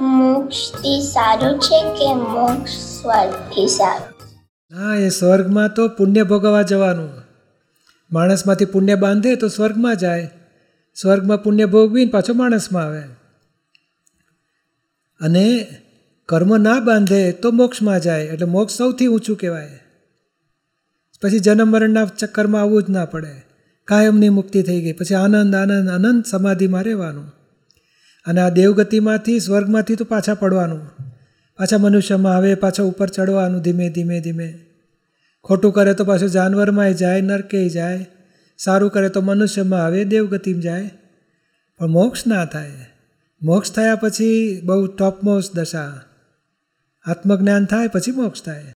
મોક્ષથી સારું છે કે મોક્ષ સ્વર્ગથી સારું? હા એ સ્વર્ગમાં તો પુણ્ય ભોગવવા જવાનું. માણસમાંથી પુણ્ય બાંધે તો સ્વર્ગમાં જાય. સ્વર્ગમાં પુણ્ય ભોગવીને પાછો માણસમાં આવે. અને કર્મ ના બાંધે તો મોક્ષમાં જાય, એટલે મોક્ષ સૌથી ઊંચું કહેવાય. પછી જન્મ મરણના ચક્કરમાં આવવું જ ના પડે. કાયમની મુક્તિ થઈ ગઈ, પછી આનંદ આનંદ અનંત સમાધિમાં રહેવાનું. અને આ દેવગતિમાંથી, સ્વર્ગમાંથી તો પાછા પડવાનું. પાછા મનુષ્યમાં આવે, પાછા ઉપર ચડવાનું ધીમે ધીમે ધીમે. ખોટું કરે તો પાછું જાનવરમાં જાય, નરકેય જાય. સારું કરે તો મનુષ્યમાં આવે, દેવગતિમાં જાય. પણ મોક્ષ ના થાય. મોક્ષ થયા પછી બહુ ટોપમોસ્ટ દશા. આત્મજ્ઞાન થાય, પછી મોક્ષ થાય.